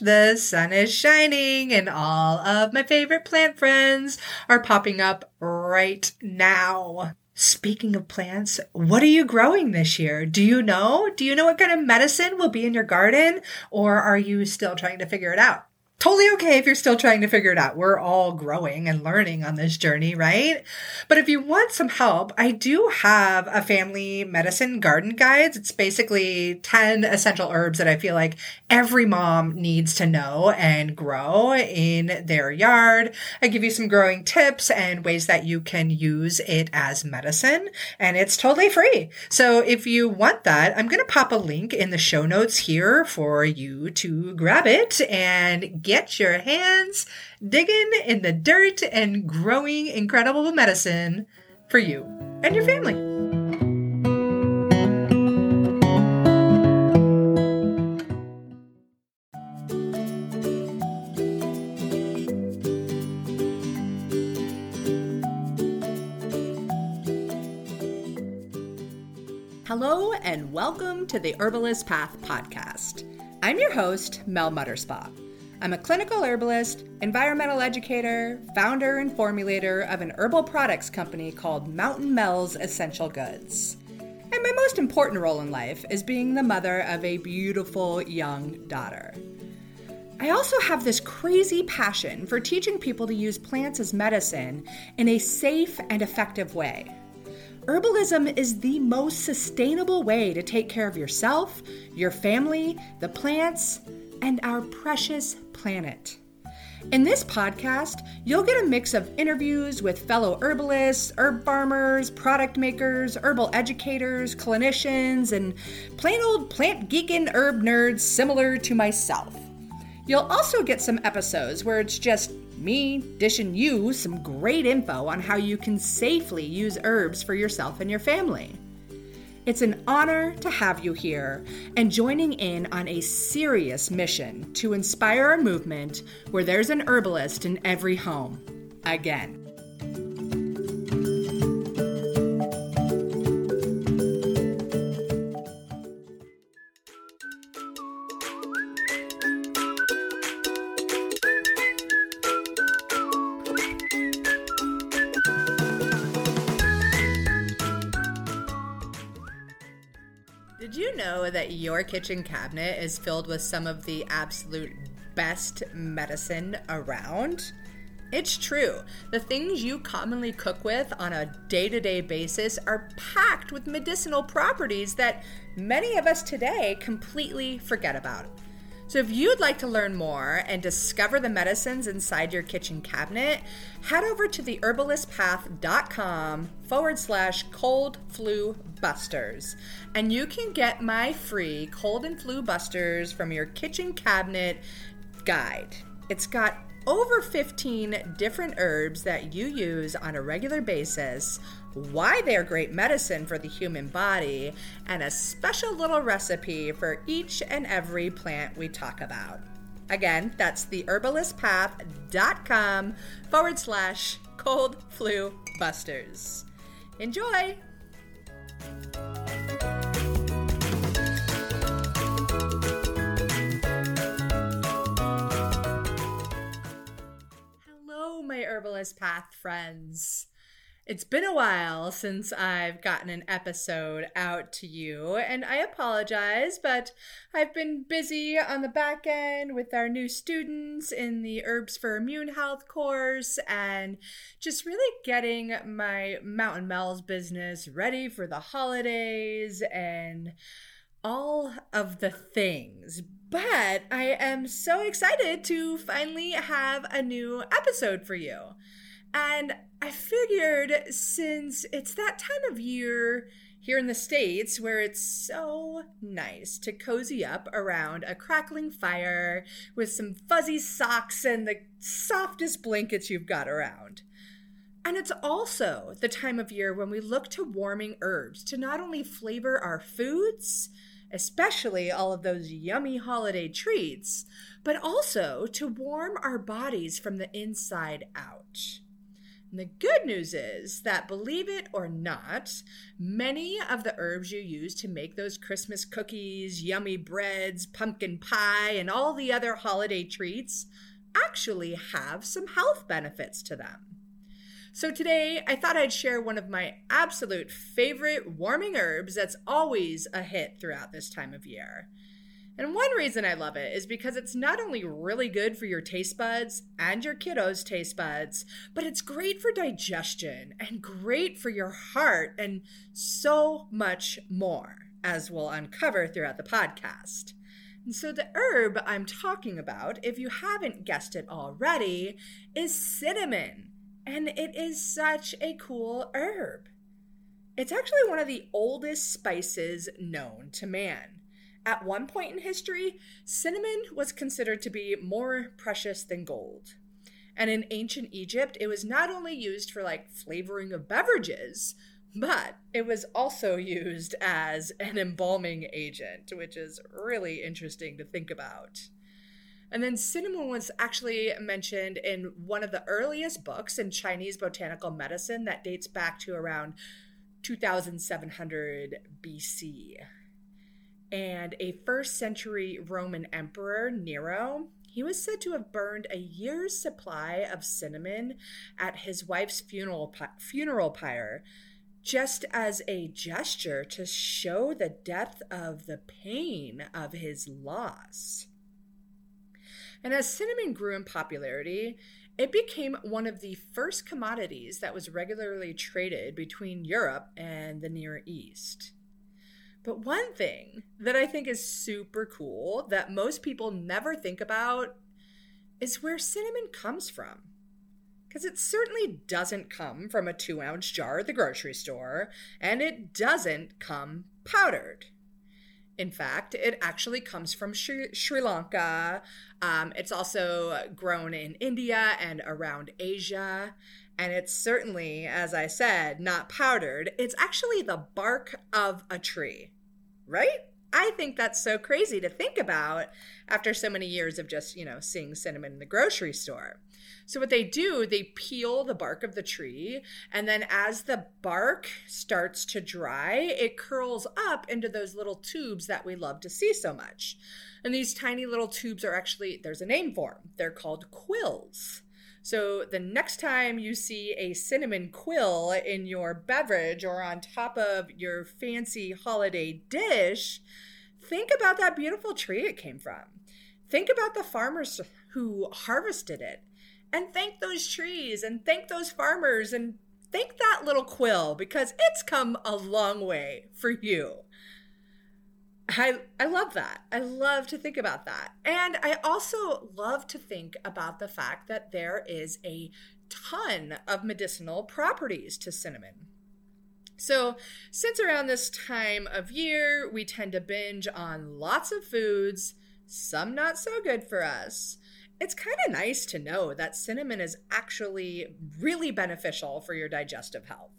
the sun is shining and all of my favorite plant friends are popping up right now. Speaking of plants, what are you growing this year? Do you know? Do you know what kind of medicine will be in your garden? Or are you still trying to figure it out? Totally okay if you're still trying to figure it out. We're all growing and learning on this journey, right? But if you want some help, I do have a family medicine garden guides. It's basically 10 essential herbs that I feel like every mom needs to know and grow in their yard. I give you some growing tips and ways that you can use it as medicine, and it's totally free. So if you want that, I'm going to pop a link in the show notes here for you to grab it and get your hands digging in the dirt and growing incredible medicine for you and your family. Hello, and welcome to the Herbalist Path podcast. I'm your host, Mel Mutterspaugh. I'm a clinical herbalist, environmental educator, founder and formulator of an herbal products company called Mountain Mel's Essential Goods. And my most important role in life is being the mother of a beautiful young daughter. I also have this crazy passion for teaching people to use plants as medicine in a safe and effective way. Herbalism is the most sustainable way to take care of yourself, your family, the plants, and our precious planet. In this podcast, you'll get a mix of interviews with fellow herbalists, herb farmers, product makers, herbal educators, clinicians, and plain old plant geekin' herb nerds similar to myself. You'll also get some episodes where it's just me dishing you some great info on how you can safely use herbs for yourself and your family. It's an honor to have you here and joining in on a serious mission to inspire a movement where there's an herbalist in every home. Again. Your kitchen cabinet is filled with some of the absolute best medicine around? It's true. The things you commonly cook with on a day to day basis are packed with medicinal properties that many of us today completely forget about. So, if you'd like to learn more and discover the medicines inside your kitchen cabinet, head over to the herbalistpath.com forward slash cold flu busters. And you can get my free cold and flu busters from your kitchen cabinet guide. It's got over 15 different herbs that you use on a regular basis why they're great medicine for the human body, and a special little recipe for each and every plant we talk about. Again, that's the herbalistpath.com forward slash cold flu busters. Enjoy! Hello, my Herbalist Path friends. It's been a while since I've gotten an episode out to you, and I apologize, but I've been busy on the back end with our new students in the Herbs for Immune Health course and just really getting my Mountain Mel's business ready for the holidays and all of the things. But I am so excited to finally have a new episode for you. And I figured since it's that time of year here in the States where it's so nice to cozy up around a crackling fire with some fuzzy socks and the softest blankets you've got around. And it's also the time of year when we look to warming herbs to not only flavor our foods, especially all of those yummy holiday treats, but also to warm our bodies from the inside out. And the good news is that, believe it or not, many of the herbs you use to make those Christmas cookies, yummy breads, pumpkin pie, and all the other holiday treats actually have some health benefits to them. So today, I thought I'd share one of my absolute favorite warming herbs that's always a hit throughout this time of year. And one reason I love it is because it's not only really good for your taste buds and your kiddos' taste buds, but it's great for digestion and great for your heart and so much more, as we'll uncover throughout the podcast. And so, the herb I'm talking about, if you haven't guessed it already, is cinnamon. And it is such a cool herb. It's actually one of the oldest spices known to man. At one point in history, cinnamon was considered to be more precious than gold. And in ancient Egypt, it was not only used for like flavoring of beverages, but it was also used as an embalming agent, which is really interesting to think about. And then cinnamon was actually mentioned in one of the earliest books in Chinese botanical medicine that dates back to around 2700 BC and a first century Roman emperor, Nero, he was said to have burned a year's supply of cinnamon at his wife's funeral, funeral pyre, just as a gesture to show the depth of the pain of his loss. And as cinnamon grew in popularity, it became one of the first commodities that was regularly traded between Europe and the Near East. But one thing that I think is super cool that most people never think about is where cinnamon comes from. Because it certainly doesn't come from a two ounce jar at the grocery store, and it doesn't come powdered. In fact, it actually comes from Sri, Sri Lanka. Um, it's also grown in India and around Asia. And it's certainly, as I said, not powdered. It's actually the bark of a tree, right? I think that's so crazy to think about after so many years of just, you know, seeing cinnamon in the grocery store. So, what they do, they peel the bark of the tree, and then as the bark starts to dry, it curls up into those little tubes that we love to see so much. And these tiny little tubes are actually, there's a name for them, they're called quills. So the next time you see a cinnamon quill in your beverage or on top of your fancy holiday dish, think about that beautiful tree it came from. Think about the farmers who harvested it. And thank those trees and thank those farmers and thank that little quill because it's come a long way for you. I I love that. I love to think about that. And I also love to think about the fact that there is a ton of medicinal properties to cinnamon. So, since around this time of year, we tend to binge on lots of foods, some not so good for us. It's kind of nice to know that cinnamon is actually really beneficial for your digestive health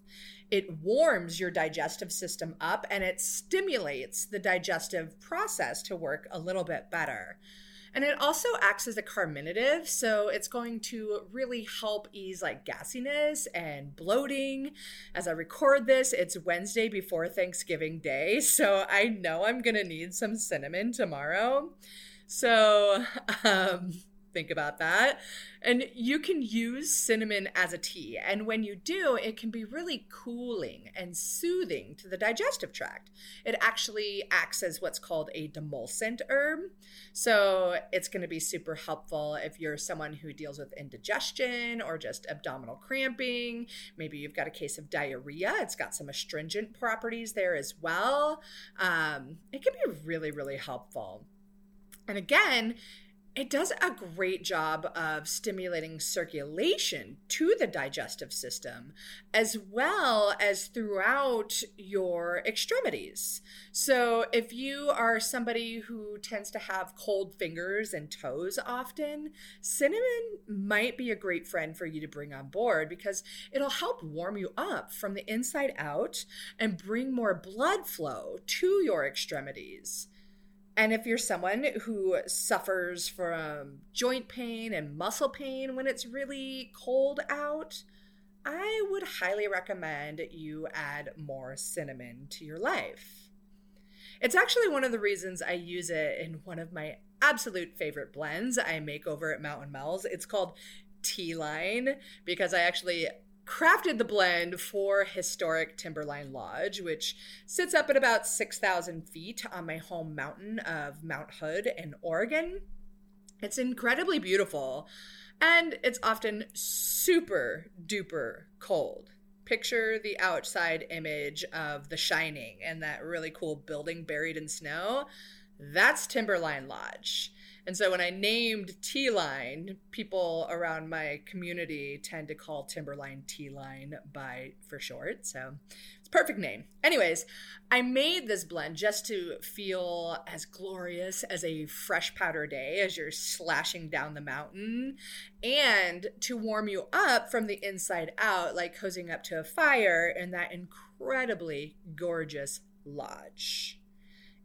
it warms your digestive system up and it stimulates the digestive process to work a little bit better. And it also acts as a carminative, so it's going to really help ease like gassiness and bloating. As I record this, it's Wednesday before Thanksgiving Day, so I know I'm gonna need some cinnamon tomorrow. So, um, think about that. And you can use cinnamon as a tea. And when you do, it can be really cooling and soothing to the digestive tract. It actually acts as what's called a demulcent herb. So it's going to be super helpful if you're someone who deals with indigestion or just abdominal cramping. Maybe you've got a case of diarrhea. It's got some astringent properties there as well. Um, it can be really, really helpful. And again, it does a great job of stimulating circulation to the digestive system as well as throughout your extremities. So, if you are somebody who tends to have cold fingers and toes often, cinnamon might be a great friend for you to bring on board because it'll help warm you up from the inside out and bring more blood flow to your extremities. And if you're someone who suffers from joint pain and muscle pain when it's really cold out, I would highly recommend you add more cinnamon to your life. It's actually one of the reasons I use it in one of my absolute favorite blends I make over at Mountain Mel's. It's called Tea Line because I actually crafted the blend for historic Timberline Lodge, which sits up at about 6,000 feet on my home mountain of Mount Hood in Oregon. It's incredibly beautiful and it's often super duper cold. Picture the outside image of The Shining and that really cool building buried in snow. That's Timberline Lodge. And so when I named T Line, people around my community tend to call Timberline T Line by for short. So it's perfect name. Anyways, I made this blend just to feel as glorious as a fresh powder day as you're slashing down the mountain and to warm you up from the inside out like cozying up to a fire in that incredibly gorgeous lodge.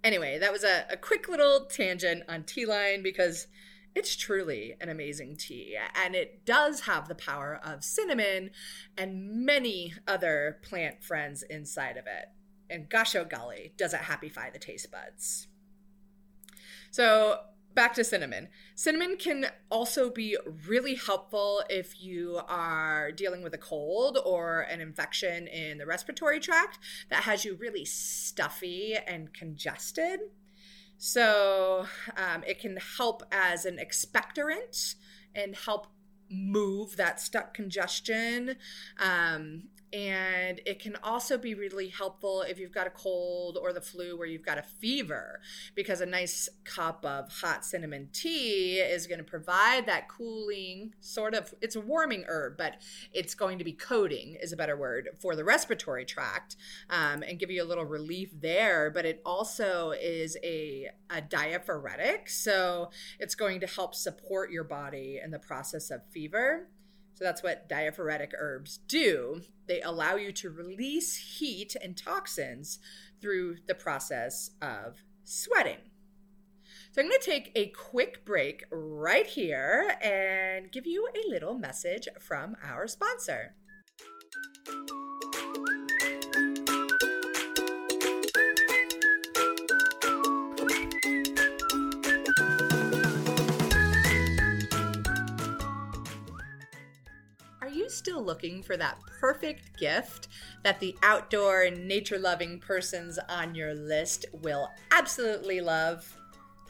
Anyway, that was a, a quick little tangent on tea line because it's truly an amazing tea, and it does have the power of cinnamon and many other plant friends inside of it. And gosh, oh golly, does it happify the taste buds. So, back to cinnamon. Cinnamon can also be really helpful if you are dealing with a cold or an infection in the respiratory tract that has you really stuffy and congested. So um, it can help as an expectorant and help move that stuck congestion. Um, and it can also be really helpful if you've got a cold or the flu where you've got a fever, because a nice cup of hot cinnamon tea is going to provide that cooling sort of, it's a warming herb, but it's going to be coating, is a better word, for the respiratory tract um, and give you a little relief there. But it also is a, a diaphoretic. So it's going to help support your body in the process of fever. So that's what diaphoretic herbs do. They allow you to release heat and toxins through the process of sweating. So I'm going to take a quick break right here and give you a little message from our sponsor. Still looking for that perfect gift that the outdoor and nature loving persons on your list will absolutely love,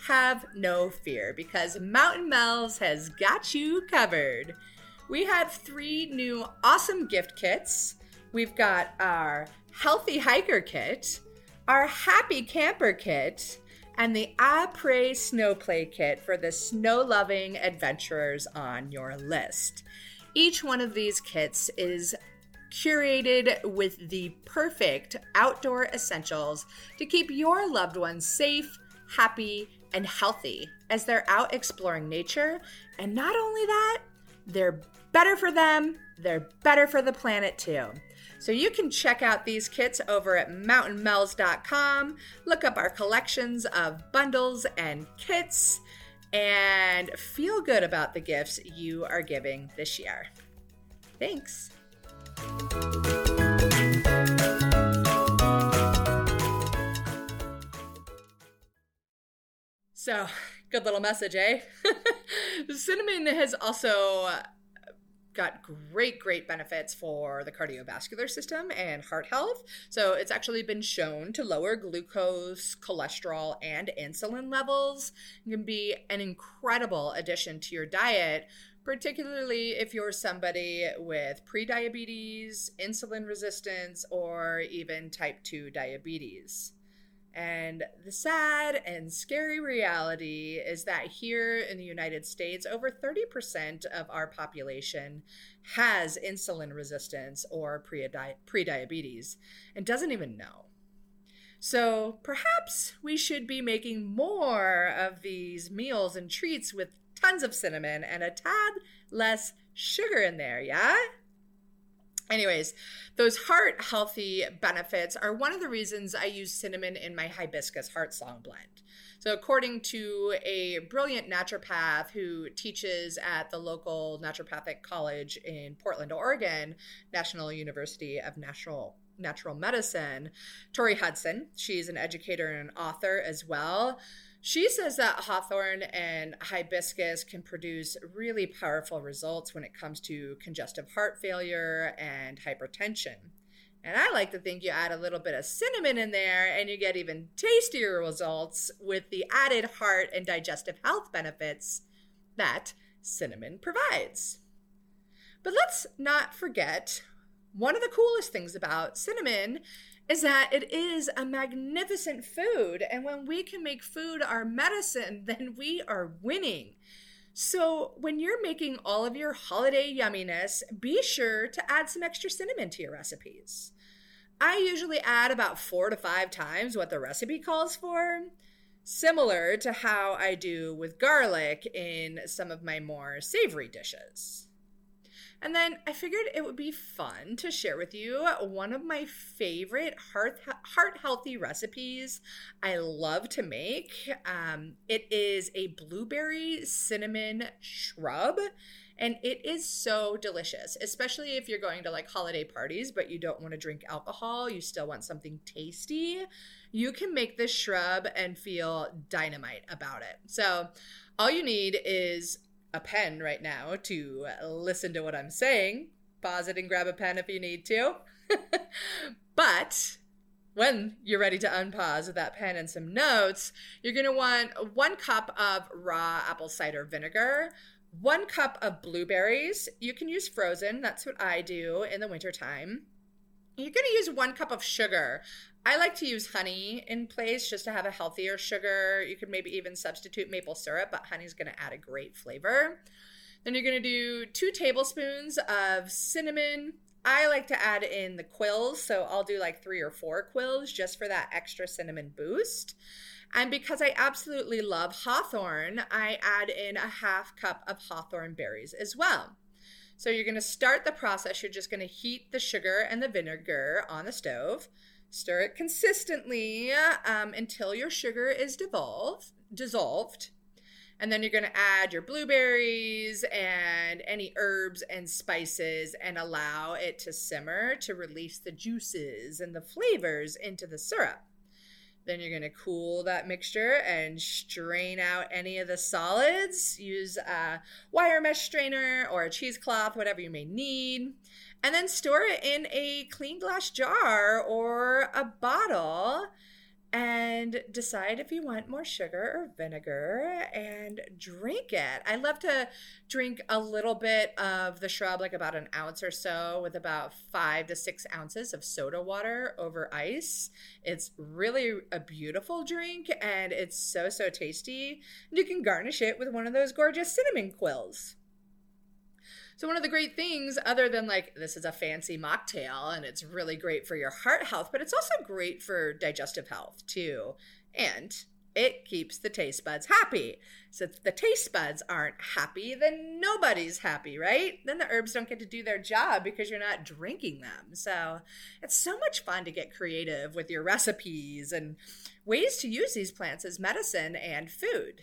have no fear because Mountain Mel's has got you covered. We have three new awesome gift kits. We've got our Healthy Hiker Kit, our Happy Camper Kit, and the Après Snow Play Kit for the snow loving adventurers on your list. Each one of these kits is curated with the perfect outdoor essentials to keep your loved ones safe, happy, and healthy as they're out exploring nature. And not only that, they're better for them, they're better for the planet too. So you can check out these kits over at mountainmels.com. Look up our collections of bundles and kits and feel good about the gifts you are giving this year. Thanks. So, good little message, eh? Cinnamon has also got great, great benefits for the cardiovascular system and heart health. So it's actually been shown to lower glucose, cholesterol, and insulin levels. It can be an incredible addition to your diet, particularly if you're somebody with prediabetes, insulin resistance, or even type 2 diabetes. And the sad and scary reality is that here in the United States, over 30% of our population has insulin resistance or pre diabetes and doesn't even know. So perhaps we should be making more of these meals and treats with tons of cinnamon and a tad less sugar in there, yeah? Anyways, those heart healthy benefits are one of the reasons I use cinnamon in my hibiscus heart song blend. So, according to a brilliant naturopath who teaches at the local naturopathic college in Portland, Oregon, National University of Natural Natural Medicine, Tori Hudson, she's an educator and an author as well. She says that hawthorn and hibiscus can produce really powerful results when it comes to congestive heart failure and hypertension. And I like to think you add a little bit of cinnamon in there and you get even tastier results with the added heart and digestive health benefits that cinnamon provides. But let's not forget one of the coolest things about cinnamon is that it is a magnificent food. And when we can make food our medicine, then we are winning. So, when you're making all of your holiday yumminess, be sure to add some extra cinnamon to your recipes. I usually add about four to five times what the recipe calls for, similar to how I do with garlic in some of my more savory dishes. And then I figured it would be fun to share with you one of my favorite heart heart healthy recipes I love to make. Um, it is a blueberry cinnamon shrub. And it is so delicious, especially if you're going to like holiday parties, but you don't want to drink alcohol. You still want something tasty. You can make this shrub and feel dynamite about it. So, all you need is a pen right now to uh, listen to what I'm saying. Pause it and grab a pen if you need to. but when you're ready to unpause with that pen and some notes, you're going to want one cup of raw apple cider vinegar, one cup of blueberries. You can use frozen, that's what I do in the wintertime. You're going to use one cup of sugar. I like to use honey in place just to have a healthier sugar. You could maybe even substitute maple syrup, but honey's going to add a great flavor. Then you're going to do two tablespoons of cinnamon. I like to add in the quills, so I'll do like three or four quills just for that extra cinnamon boost. And because I absolutely love hawthorn, I add in a half cup of hawthorn berries as well. So you're going to start the process. You're just going to heat the sugar and the vinegar on the stove. Stir it consistently um, until your sugar is devolved, dissolved. And then you're going to add your blueberries and any herbs and spices and allow it to simmer to release the juices and the flavors into the syrup. Then you're going to cool that mixture and strain out any of the solids. Use a wire mesh strainer or a cheesecloth, whatever you may need and then store it in a clean glass jar or a bottle and decide if you want more sugar or vinegar and drink it. I love to drink a little bit of the shrub, like about an ounce or so, with about five to six ounces of soda water over ice. It's really a beautiful drink and it's so, so tasty. And you can garnish it with one of those gorgeous cinnamon quills. So one of the great things, other than like this is a fancy mocktail and it's really great for your heart health, but it's also great for digestive health too. And it keeps the taste buds happy. So if the taste buds aren't happy, then nobody's happy, right? Then the herbs don't get to do their job because you're not drinking them. So it's so much fun to get creative with your recipes and ways to use these plants as medicine and food.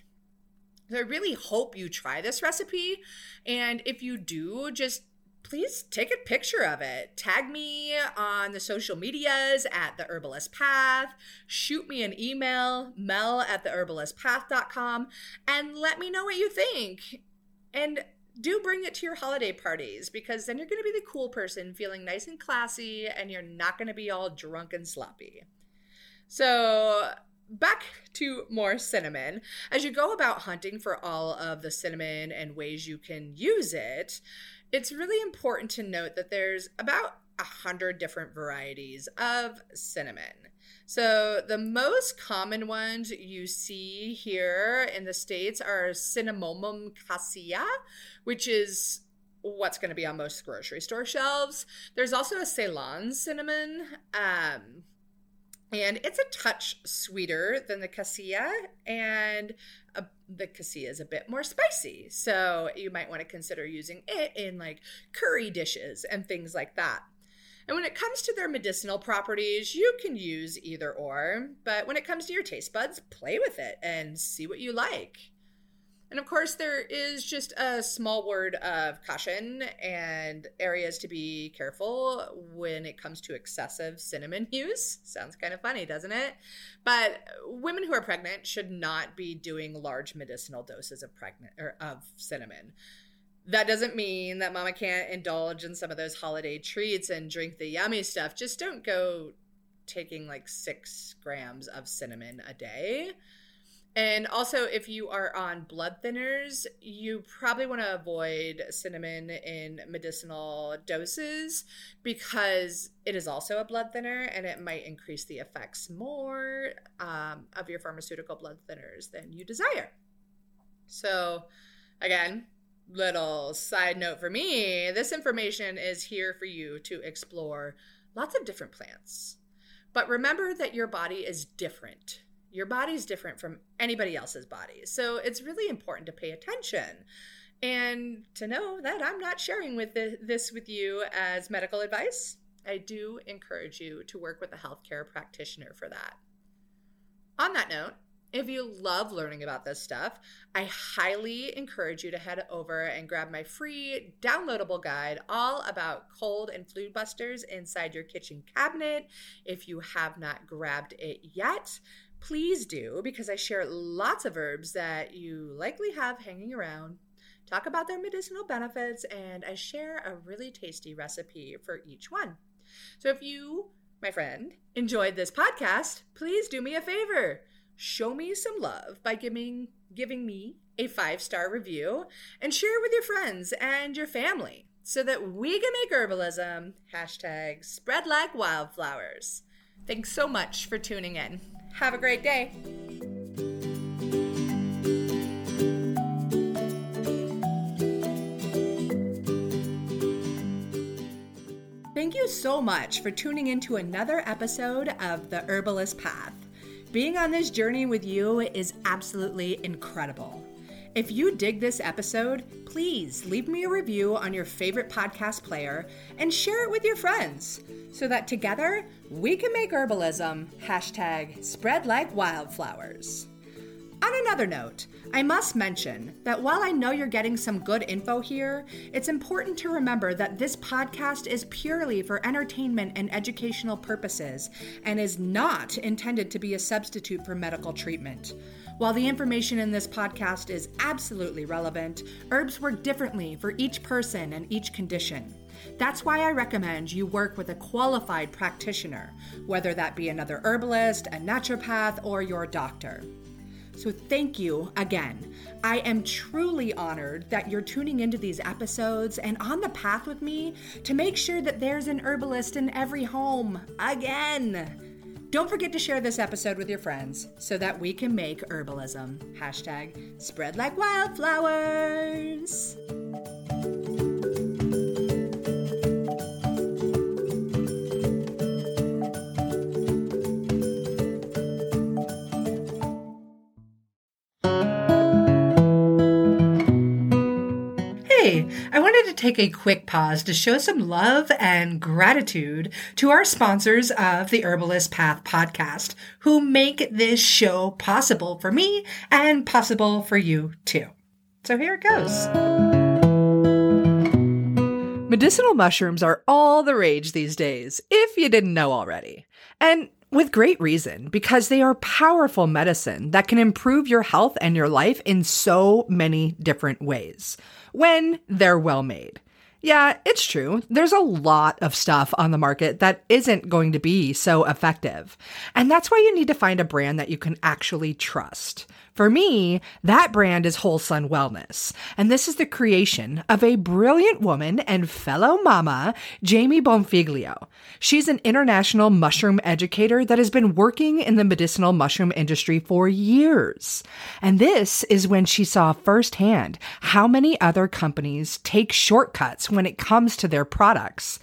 So I really hope you try this recipe. And if you do, just please take a picture of it. Tag me on the social medias at the Herbalist Path. Shoot me an email, mel at the herbalistpath.com, and let me know what you think. And do bring it to your holiday parties because then you're going to be the cool person feeling nice and classy and you're not going to be all drunk and sloppy. So, back to more cinnamon. As you go about hunting for all of the cinnamon and ways you can use it, it's really important to note that there's about a hundred different varieties of cinnamon. So the most common ones you see here in the states are cinnamomum cassia, which is what's going to be on most grocery store shelves. There's also a Ceylon cinnamon. Um, and it's a touch sweeter than the cassia and a, the cassia is a bit more spicy so you might want to consider using it in like curry dishes and things like that And when it comes to their medicinal properties, you can use either or, but when it comes to your taste buds, play with it and see what you like. And of course, there is just a small word of caution and areas to be careful when it comes to excessive cinnamon use. Sounds kind of funny, doesn't it? But women who are pregnant should not be doing large medicinal doses of pregnant or of cinnamon. That doesn't mean that mama can't indulge in some of those holiday treats and drink the yummy stuff. Just don't go taking like six grams of cinnamon a day. And also, if you are on blood thinners, you probably want to avoid cinnamon in medicinal doses because it is also a blood thinner and it might increase the effects more um, of your pharmaceutical blood thinners than you desire. So, again, little side note for me this information is here for you to explore lots of different plants. But remember that your body is different your body's different from anybody else's body. So it's really important to pay attention and to know that I'm not sharing with this with you as medical advice. I do encourage you to work with a healthcare practitioner for that. On that note, if you love learning about this stuff, I highly encourage you to head over and grab my free downloadable guide all about cold and flu busters inside your kitchen cabinet. If you have not grabbed it yet, please do because I share lots of herbs that you likely have hanging around, talk about their medicinal benefits, and I share a really tasty recipe for each one. So if you, my friend, enjoyed this podcast, please do me a favor. Show me some love by giving giving me a five-star review and share with your friends and your family so that we can make herbalism hashtag spread like wildflowers. Thanks so much for tuning in. Have a great day. Thank you so much for tuning into another episode of The Herbalist Path. Being on this journey with you is absolutely incredible. If you dig this episode, please leave me a review on your favorite podcast player and share it with your friends so that together we can make herbalism hashtag spread like wildflowers. On another note, I must mention that while I know you're getting some good info here, it's important to remember that this podcast is purely for entertainment and educational purposes and is not intended to be a substitute for medical treatment. While the information in this podcast is absolutely relevant, herbs work differently for each person and each condition. That's why I recommend you work with a qualified practitioner, whether that be another herbalist, a naturopath, or your doctor. So, thank you again. I am truly honored that you're tuning into these episodes and on the path with me to make sure that there's an herbalist in every home again. Don't forget to share this episode with your friends so that we can make herbalism. Hashtag spread like wildflowers. To take a quick pause to show some love and gratitude to our sponsors of the Herbalist Path podcast, who make this show possible for me and possible for you too. So here it goes. Medicinal mushrooms are all the rage these days, if you didn't know already. And with great reason, because they are powerful medicine that can improve your health and your life in so many different ways when they're well made. Yeah, it's true. There's a lot of stuff on the market that isn't going to be so effective. And that's why you need to find a brand that you can actually trust. For me, that brand is Whole Sun Wellness, and this is the creation of a brilliant woman and fellow mama, Jamie Bonfiglio. She's an international mushroom educator that has been working in the medicinal mushroom industry for years. And this is when she saw firsthand how many other companies take shortcuts when it comes to their products.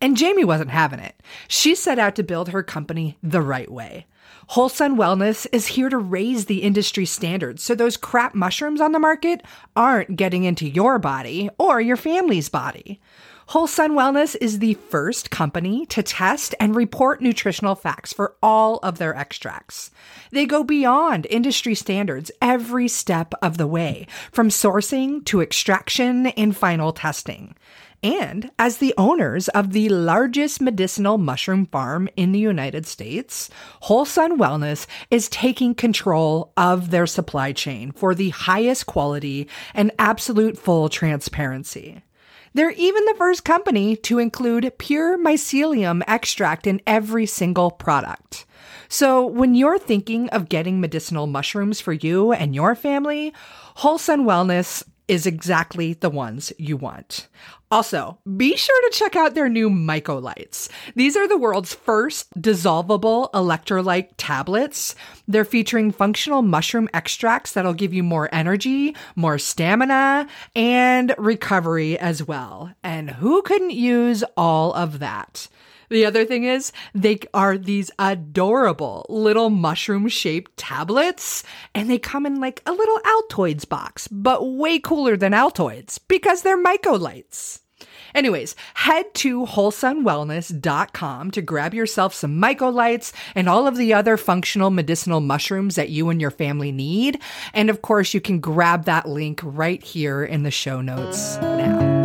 And Jamie wasn't having it. She set out to build her company the right way. Whole Sun Wellness is here to raise the industry standards so those crap mushrooms on the market aren't getting into your body or your family's body. Whole Sun Wellness is the first company to test and report nutritional facts for all of their extracts. They go beyond industry standards every step of the way, from sourcing to extraction and final testing. And as the owners of the largest medicinal mushroom farm in the United States, Whole Sun Wellness is taking control of their supply chain for the highest quality and absolute full transparency. They're even the first company to include pure mycelium extract in every single product. So when you're thinking of getting medicinal mushrooms for you and your family, Whole Sun Wellness is exactly the ones you want. Also, be sure to check out their new Mycolites. These are the world's first dissolvable electrolyte tablets. They're featuring functional mushroom extracts that'll give you more energy, more stamina, and recovery as well. And who couldn't use all of that? The other thing is, they are these adorable little mushroom shaped tablets, and they come in like a little Altoids box, but way cooler than Altoids because they're Mycolites. Anyways, head to wholesunwellness.com to grab yourself some mycolites and all of the other functional medicinal mushrooms that you and your family need. And of course, you can grab that link right here in the show notes now.